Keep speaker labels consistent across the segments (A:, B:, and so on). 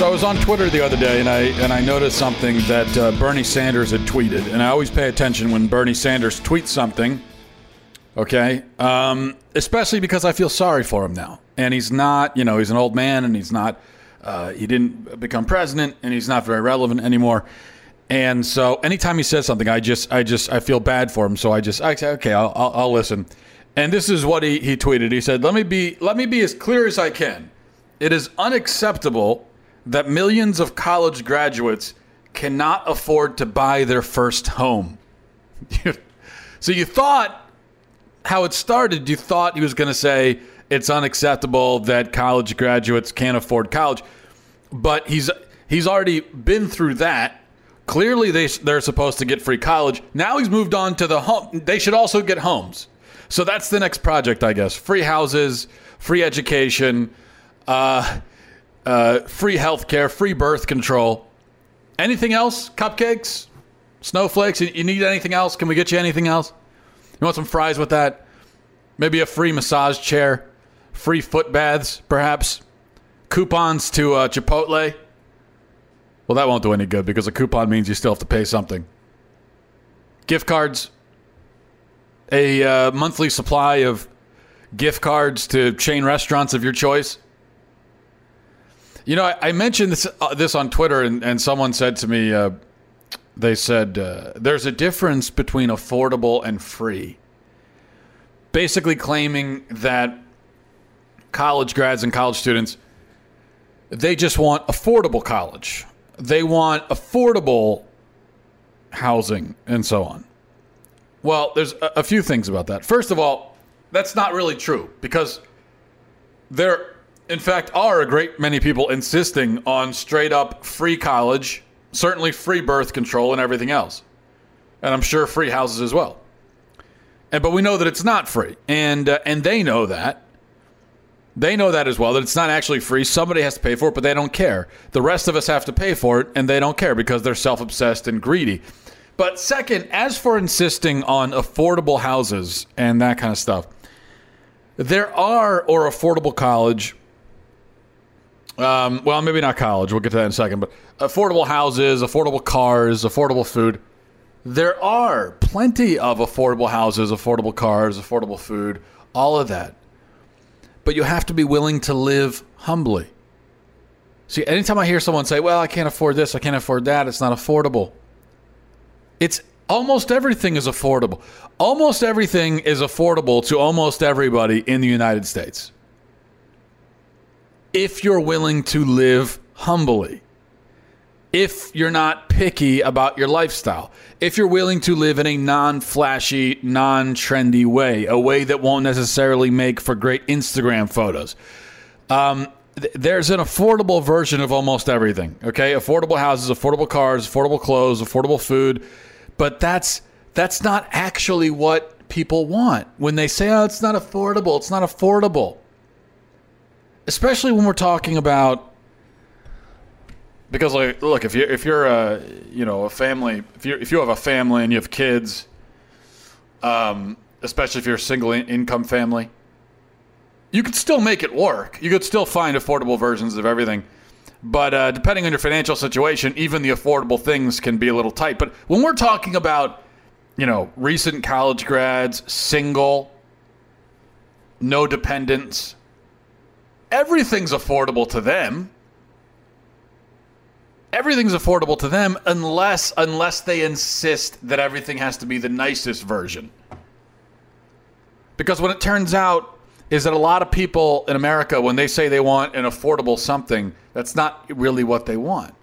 A: So I was on Twitter the other day, and I and I noticed something that uh, Bernie Sanders had tweeted, and I always pay attention when Bernie Sanders tweets something. Okay, um, especially because I feel sorry for him now, and he's not, you know, he's an old man, and he's not, uh, he didn't become president, and he's not very relevant anymore. And so, anytime he says something, I just, I just, I feel bad for him. So I just, I say, okay, I'll, I'll, I'll listen. And this is what he, he tweeted. He said, "Let me be, let me be as clear as I can. It is unacceptable." that millions of college graduates cannot afford to buy their first home. so you thought how it started, you thought he was going to say it's unacceptable that college graduates can't afford college. But he's he's already been through that. Clearly they they're supposed to get free college. Now he's moved on to the home they should also get homes. So that's the next project, I guess. Free houses, free education, uh, uh, free health care, free birth control. Anything else? Cupcakes? Snowflakes? You need anything else? Can we get you anything else? You want some fries with that? Maybe a free massage chair? Free foot baths, perhaps? Coupons to uh, Chipotle? Well, that won't do any good because a coupon means you still have to pay something. Gift cards? A uh, monthly supply of gift cards to chain restaurants of your choice? You know, I, I mentioned this uh, this on Twitter, and, and someone said to me, uh, they said uh, there's a difference between affordable and free. Basically, claiming that college grads and college students they just want affordable college. They want affordable housing and so on. Well, there's a, a few things about that. First of all, that's not really true because there in fact, are a great many people insisting on straight up free college, certainly free birth control and everything else. And I'm sure free houses as well. And, but we know that it's not free. And, uh, and they know that. They know that as well, that it's not actually free. Somebody has to pay for it, but they don't care. The rest of us have to pay for it, and they don't care because they're self obsessed and greedy. But second, as for insisting on affordable houses and that kind of stuff, there are, or affordable college, um, well, maybe not college. We'll get to that in a second. But affordable houses, affordable cars, affordable food. There are plenty of affordable houses, affordable cars, affordable food, all of that. But you have to be willing to live humbly. See, anytime I hear someone say, well, I can't afford this, I can't afford that, it's not affordable. It's almost everything is affordable. Almost everything is affordable to almost everybody in the United States if you're willing to live humbly, if you're not picky about your lifestyle, if you're willing to live in a non flashy, non trendy way, a way that won't necessarily make for great Instagram photos. Um, th- there's an affordable version of almost everything, okay? Affordable houses, affordable cars, affordable clothes, affordable food. But that's that's not actually what people want. When they say, oh, it's not affordable, it's not affordable. Especially when we're talking about because like look if you if you're a you know a family if you if you have a family and you have kids um, especially if you're a single in- income family you could still make it work. You could still find affordable versions of everything but uh, depending on your financial situation even the affordable things can be a little tight but when we're talking about you know recent college grads single no dependents everything's affordable to them. Everything's affordable to them unless unless they insist that everything has to be the nicest version. Because when it turns out is that a lot of people in America when they say they want an affordable something, that's not really what they want.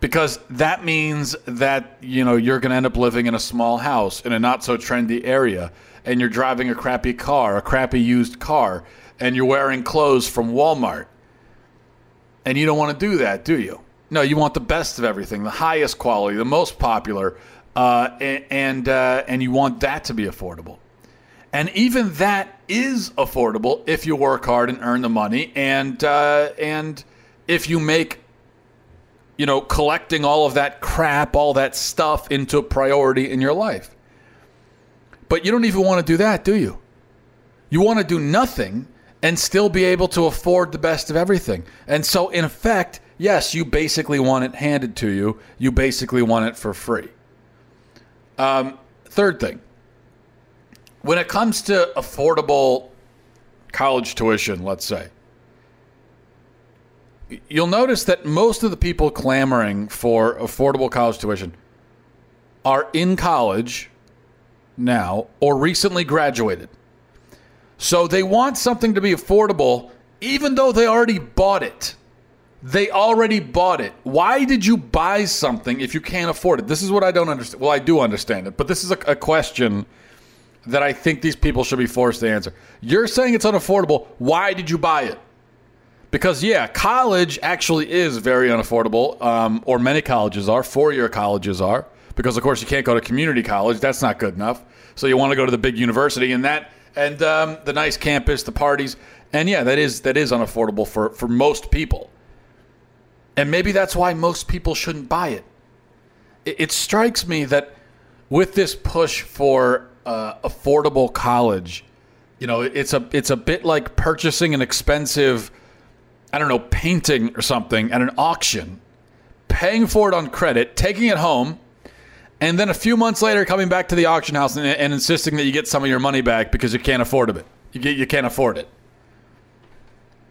A: because that means that you know you're going to end up living in a small house in a not so trendy area and you're driving a crappy car a crappy used car and you're wearing clothes from Walmart. And you don't want to do that do you? No you want the best of everything the highest quality the most popular uh, and and, uh, and you want that to be affordable. And even that is affordable if you work hard and earn the money and uh, and if you make you know, collecting all of that crap, all that stuff into a priority in your life. But you don't even want to do that, do you? You want to do nothing and still be able to afford the best of everything. And so, in effect, yes, you basically want it handed to you. You basically want it for free. Um, third thing, when it comes to affordable college tuition, let's say, you'll notice that most of the people clamoring for affordable college tuition are in college now or recently graduated. So they want something to be affordable even though they already bought it. They already bought it. Why did you buy something if you can't afford it? This is what I don't understand. Well, I do understand it, but this is a, a question that I think these people should be forced to answer. You're saying it's unaffordable. Why did you buy it? Because, yeah, college actually is very unaffordable, um, or many colleges are. Four year colleges are. Because, of course, you can't go to community college. That's not good enough. So you want to go to the big university and that, and um, the nice campus, the parties. And yeah, that is that is unaffordable for, for most people. And maybe that's why most people shouldn't buy it. It, it strikes me that with this push for uh, affordable college, you know, it's a it's a bit like purchasing an expensive I don't know, painting or something at an auction, paying for it on credit, taking it home, and then a few months later coming back to the auction house and, and insisting that you get some of your money back because you can't afford it. You, get, you can't afford it.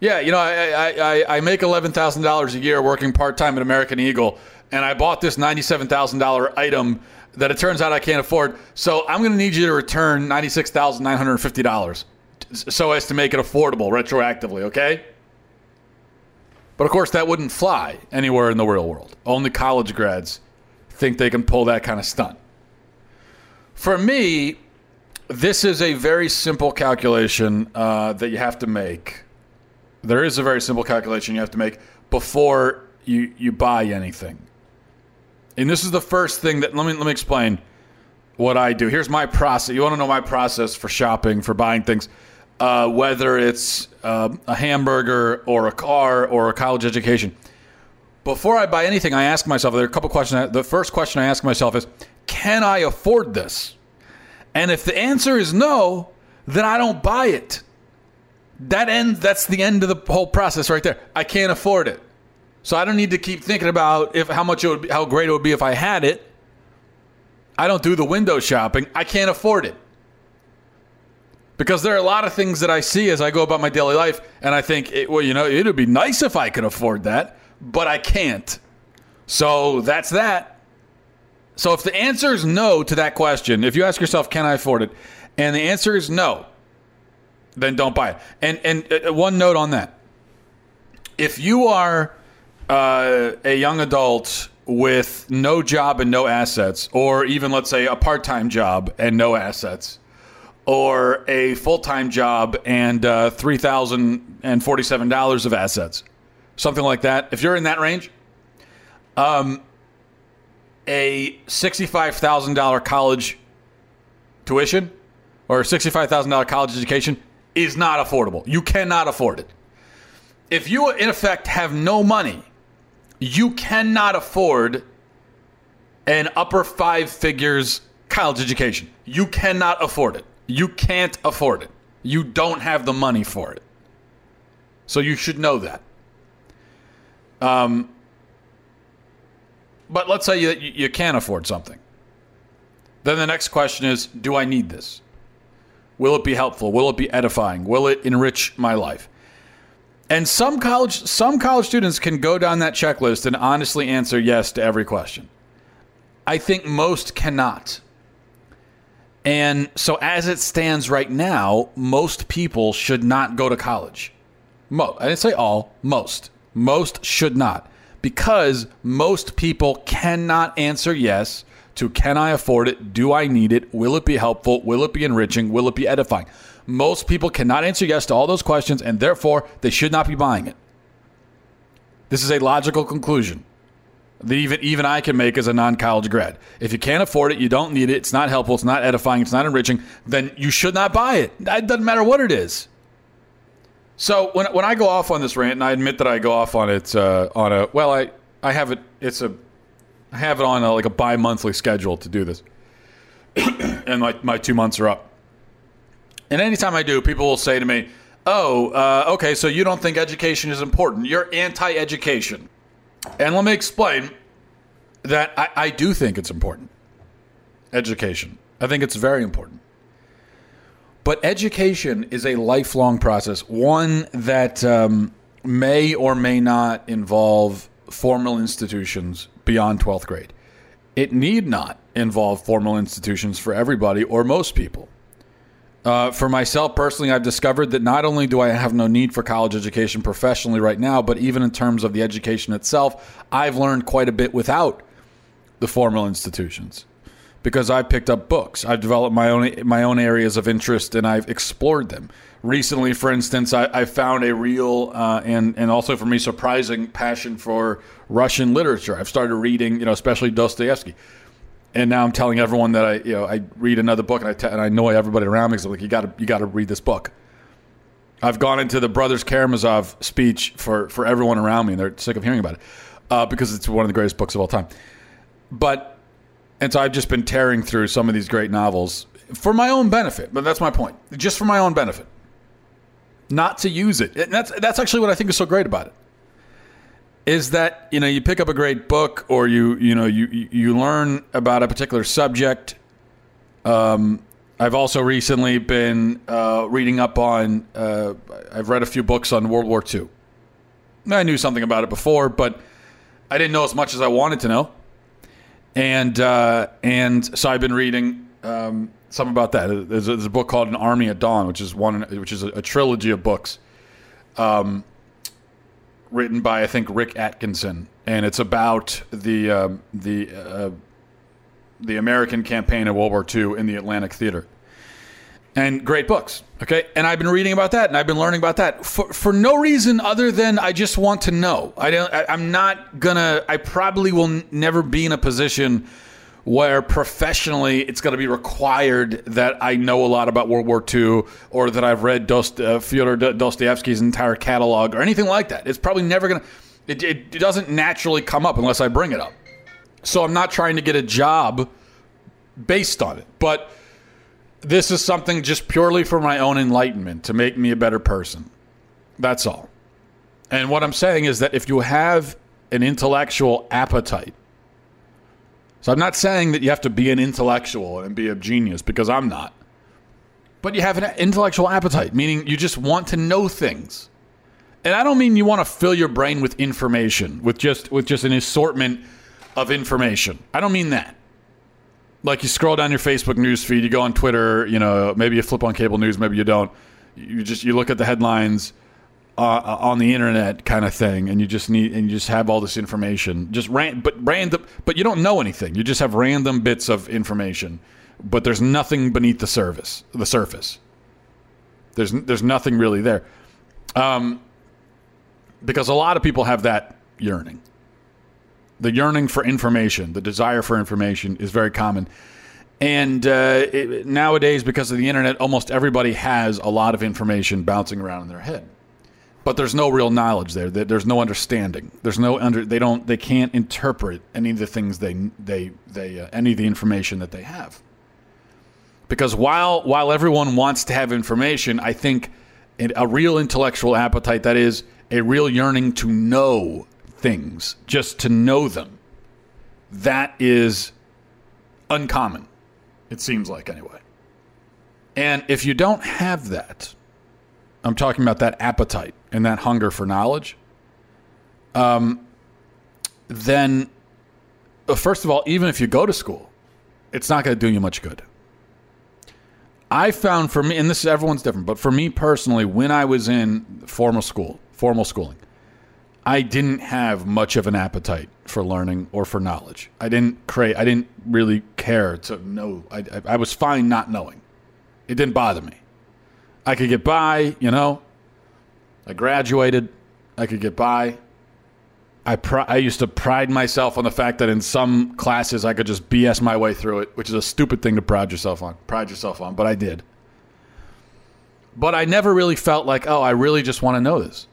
A: Yeah, you know, I, I, I make $11,000 a year working part time at American Eagle, and I bought this $97,000 item that it turns out I can't afford. So I'm going to need you to return $96,950 so as to make it affordable retroactively, okay? But of course, that wouldn't fly anywhere in the real world. Only college grads think they can pull that kind of stunt. For me, this is a very simple calculation uh, that you have to make. There is a very simple calculation you have to make before you, you buy anything. And this is the first thing that let me let me explain what I do. Here's my process. You want to know my process for shopping, for buying things uh, whether it's uh, a hamburger or a car or a college education. Before I buy anything, I ask myself there are a couple questions. The first question I ask myself is Can I afford this? And if the answer is no, then I don't buy it. That ends that's the end of the whole process right there. I can't afford it. So I don't need to keep thinking about if how much it would be, how great it would be if I had it. I don't do the window shopping. I can't afford it. Because there are a lot of things that I see as I go about my daily life, and I think, it, well, you know, it would be nice if I could afford that, but I can't. So that's that. So if the answer is no to that question, if you ask yourself, can I afford it? And the answer is no, then don't buy it. And, and uh, one note on that if you are uh, a young adult with no job and no assets, or even let's say a part time job and no assets, or a full time job and uh, $3,047 of assets, something like that. If you're in that range, um, a $65,000 college tuition or $65,000 college education is not affordable. You cannot afford it. If you, in effect, have no money, you cannot afford an upper five figures college education. You cannot afford it. You can't afford it. You don't have the money for it. So you should know that. Um, but let's say you, you can't afford something. Then the next question is Do I need this? Will it be helpful? Will it be edifying? Will it enrich my life? And some college some college students can go down that checklist and honestly answer yes to every question. I think most cannot. And so, as it stands right now, most people should not go to college. Mo- I didn't say all, most. Most should not. because most people cannot answer yes to can I afford it? Do I need it? Will it be helpful? Will it be enriching? Will it be edifying? Most people cannot answer yes to all those questions, and therefore they should not be buying it. This is a logical conclusion that even, even I can make as a non college grad. If you can't afford it, you don't need it, it's not helpful, it's not edifying, it's not enriching, then you should not buy it. It doesn't matter what it is. So when, when I go off on this rant, and I admit that I go off on it uh, on a well, I I have it. It's a I have it on a, like a bi monthly schedule to do this, and my my two months are up. And anytime I do, people will say to me, "Oh, uh, okay, so you don't think education is important? You're anti-education." And let me explain that I, I do think it's important. Education. I think it's very important. But education is a lifelong process, one that um, may or may not involve formal institutions beyond 12th grade. It need not involve formal institutions for everybody or most people. Uh, for myself personally, I've discovered that not only do I have no need for college education professionally right now, but even in terms of the education itself, I've learned quite a bit without the formal institutions because I've picked up books. I've developed my own my own areas of interest and I've explored them. Recently, for instance, I, I found a real uh, and and also for me surprising passion for Russian literature. I've started reading, you know, especially Dostoevsky. And now I'm telling everyone that I, you know, I read another book and I, and I annoy everybody around me because I'm like, you got to, you got to read this book. I've gone into the Brothers Karamazov speech for, for everyone around me, and they're sick of hearing about it uh, because it's one of the greatest books of all time. But and so I've just been tearing through some of these great novels for my own benefit. But that's my point, just for my own benefit, not to use it. And that's that's actually what I think is so great about it. Is that you know you pick up a great book or you you know you you learn about a particular subject. Um, I've also recently been uh, reading up on. Uh, I've read a few books on World War II. I knew something about it before, but I didn't know as much as I wanted to know and uh, and so I've been reading um, some about that. There's a, there's a, book called An Army at Dawn, which is one which is a, a trilogy of books, um, written by I think Rick Atkinson, and it's about the uh, the uh, the American campaign of World War II in the Atlantic Theater and great books. Okay, and I've been reading about that, and I've been learning about that for for no reason other than I just want to know. I don't. I, am not gonna. I probably will n- never be in a position where professionally it's going to be required that I know a lot about World War II or that I've read Dost, uh, Fyodor Dostoevsky's entire catalog or anything like that. It's probably never going to. It, it doesn't naturally come up unless I bring it up. So I'm not trying to get a job based on it, but this is something just purely for my own enlightenment to make me a better person. That's all. And what I'm saying is that if you have an intellectual appetite, so I'm not saying that you have to be an intellectual and be a genius because I'm not. But you have an intellectual appetite, meaning you just want to know things. And I don't mean you want to fill your brain with information, with just with just an assortment of information. I don't mean that like you scroll down your Facebook news feed, you go on Twitter, you know, maybe you flip on cable news, maybe you don't. You just you look at the headlines uh, uh, on the internet, kind of thing, and you just need and you just have all this information, just ran, but random, but you don't know anything. You just have random bits of information, but there's nothing beneath the surface. The surface. There's there's nothing really there, um, because a lot of people have that yearning the yearning for information, the desire for information is very common. And uh, it, nowadays, because of the internet, almost everybody has a lot of information bouncing around in their head. But there's no real knowledge there. There's no understanding. There's no under. They don't. They can't interpret any of the things they they they uh, any of the information that they have. Because while while everyone wants to have information, I think a real intellectual appetite, that is a real yearning to know things, just to know them, that is uncommon, it seems like, anyway. And if you don't have that, I'm talking about that appetite and that hunger for knowledge, um, then, uh, first of all, even if you go to school, it's not going to do you much good. I found for me, and this is everyone's different, but for me personally, when I was in formal school, formal schooling, I didn't have much of an appetite for learning or for knowledge. I didn't create. I didn't really care to know. I, I, I was fine not knowing. It didn't bother me. I could get by, you know. I graduated. I could get by. I, I used to pride myself on the fact that in some classes I could just BS my way through it, which is a stupid thing to pride yourself on. Pride yourself on, but I did. But I never really felt like, oh, I really just want to know this.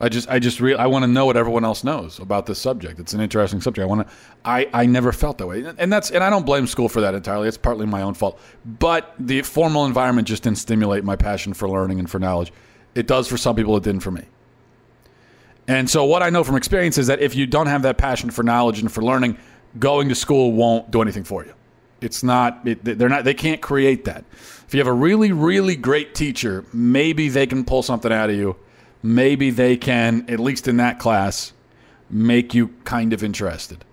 A: I just, I just, re- I want to know what everyone else knows about this subject. It's an interesting subject. I want to. I, I never felt that way, and that's, and I don't blame school for that entirely. It's partly my own fault. But the formal environment just didn't stimulate my passion for learning and for knowledge. It does for some people. It didn't for me. And so, what I know from experience is that if you don't have that passion for knowledge and for learning, going to school won't do anything for you. It's not. It, they're not. They can't create that. If you have a really, really great teacher, maybe they can pull something out of you maybe they can, at least in that class, make you kind of interested.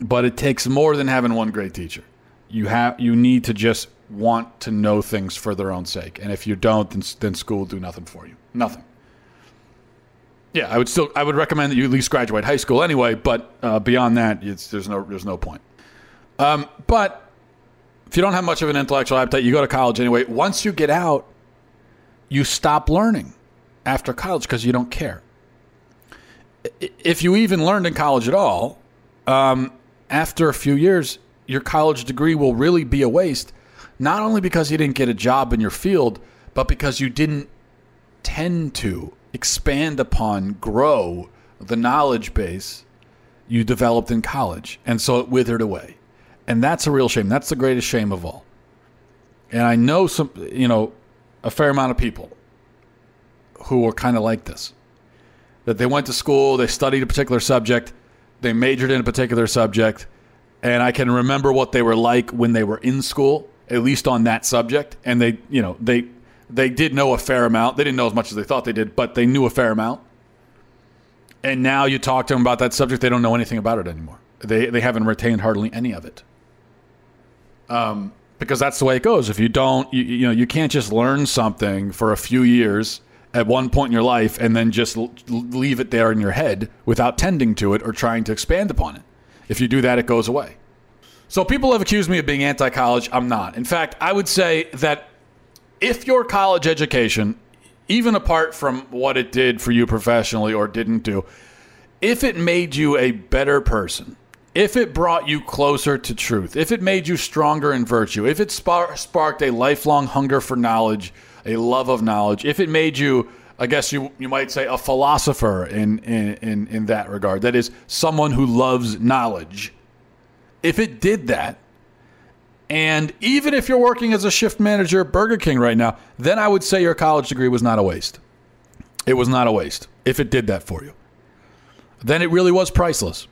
A: But it takes more than having one great teacher. You have you need to just want to know things for their own sake. And if you don't, then, then school will do nothing for you. Nothing. Yeah, I would still I would recommend that you at least graduate high school anyway. But uh, beyond that, there's no there's no point. Um, but if you don't have much of an intellectual appetite, you go to college anyway. Once you get out, you stop learning after college because you don't care. If you even learned in college at all, um, after a few years, your college degree will really be a waste, not only because you didn't get a job in your field, but because you didn't tend to expand upon, grow the knowledge base you developed in college. And so it withered away. And that's a real shame. That's the greatest shame of all. And I know some, you know, a fair amount of people who were kind of like this. That they went to school, they studied a particular subject, they majored in a particular subject, and I can remember what they were like when they were in school, at least on that subject, and they, you know, they they did know a fair amount. They didn't know as much as they thought they did, but they knew a fair amount. And now you talk to them about that subject, they don't know anything about it anymore. They they haven't retained hardly any of it. Um, because that's the way it goes. If you don't, you, you know, you can't just learn something for a few years at one point in your life and then just leave it there in your head without tending to it or trying to expand upon it. If you do that, it goes away. So people have accused me of being anti college. I'm not. In fact, I would say that if your college education, even apart from what it did for you professionally or didn't do, if it made you a better person, if it brought you closer to truth, if it made you stronger in virtue, if it sparked a lifelong hunger for knowledge, a love of knowledge, if it made you, I guess you you might say, a philosopher in in in, in that regard, that is someone who loves knowledge. If it did that, and even if you're working as a shift manager at Burger King right now, then I would say your college degree was not a waste. It was not a waste if it did that for you. Then it really was priceless.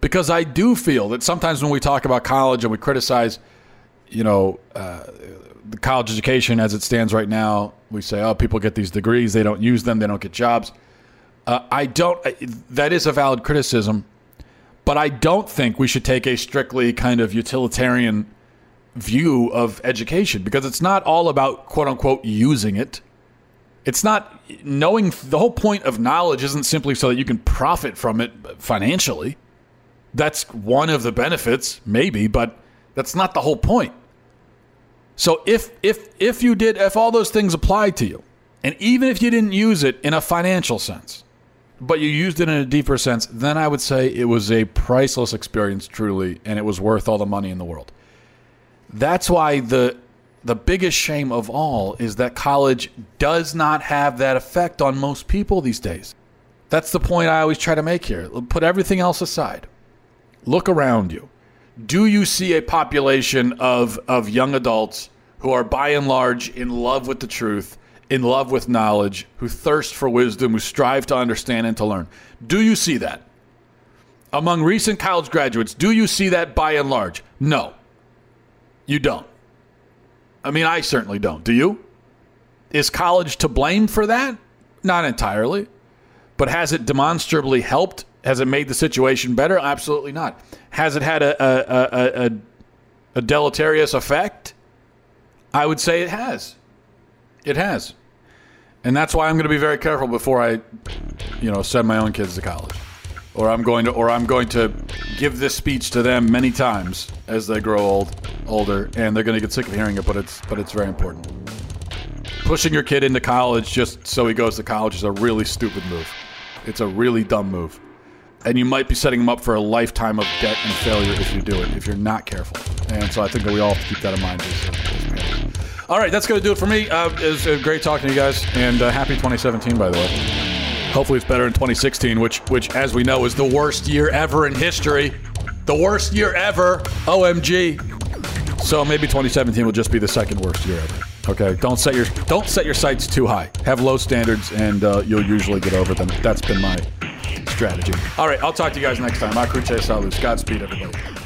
A: Because I do feel that sometimes when we talk about college and we criticize, you know, uh, the college education as it stands right now, we say, oh, people get these degrees, they don't use them, they don't get jobs. Uh, I don't, that is a valid criticism, but I don't think we should take a strictly kind of utilitarian view of education because it's not all about quote unquote using it. It's not knowing the whole point of knowledge isn't simply so that you can profit from it financially. That's one of the benefits, maybe, but that's not the whole point. So if if if you did if all those things applied to you, and even if you didn't use it in a financial sense, but you used it in a deeper sense, then I would say it was a priceless experience truly and it was worth all the money in the world. That's why the the biggest shame of all is that college does not have that effect on most people these days. That's the point I always try to make here. Put everything else aside. Look around you do you see a population of, of young adults who are by and large in love with the truth, in love with knowledge, who thirst for wisdom, who strive to understand and to learn? Do you see that? Among recent college graduates, do you see that by and large? No, you don't. I mean, I certainly don't. Do you? Is college to blame for that? Not entirely. But has it demonstrably helped? Has it made the situation better? Absolutely not. Has it had a, a, a, a, deleterious effect? I would say it has. It has. And that's why I'm going to be very careful before I, you know, send my own kids to college. Or I'm going to or I'm going to give this speech to them many times as they grow old older and they're going to get sick of hearing it, but it's but it's very important. Pushing your kid into college just so he goes to college is a really stupid move. It's a really dumb move. And you might be setting them up for a lifetime of debt and failure if you do it, if you're not careful. And so I think that we all have to keep that in mind. All right, that's going to do it for me. Uh, it was uh, great talking to you guys, and uh, happy 2017, by the way. Hopefully, it's better in 2016, which, which, as we know, is the worst year ever in history. The worst year ever. OMG. So maybe 2017 will just be the second worst year ever. Okay, don't set your don't set your sights too high. Have low standards, and uh, you'll usually get over them. That's been my strategy. All right, I'll talk to you guys next time. Akruche Salus. Godspeed, everybody.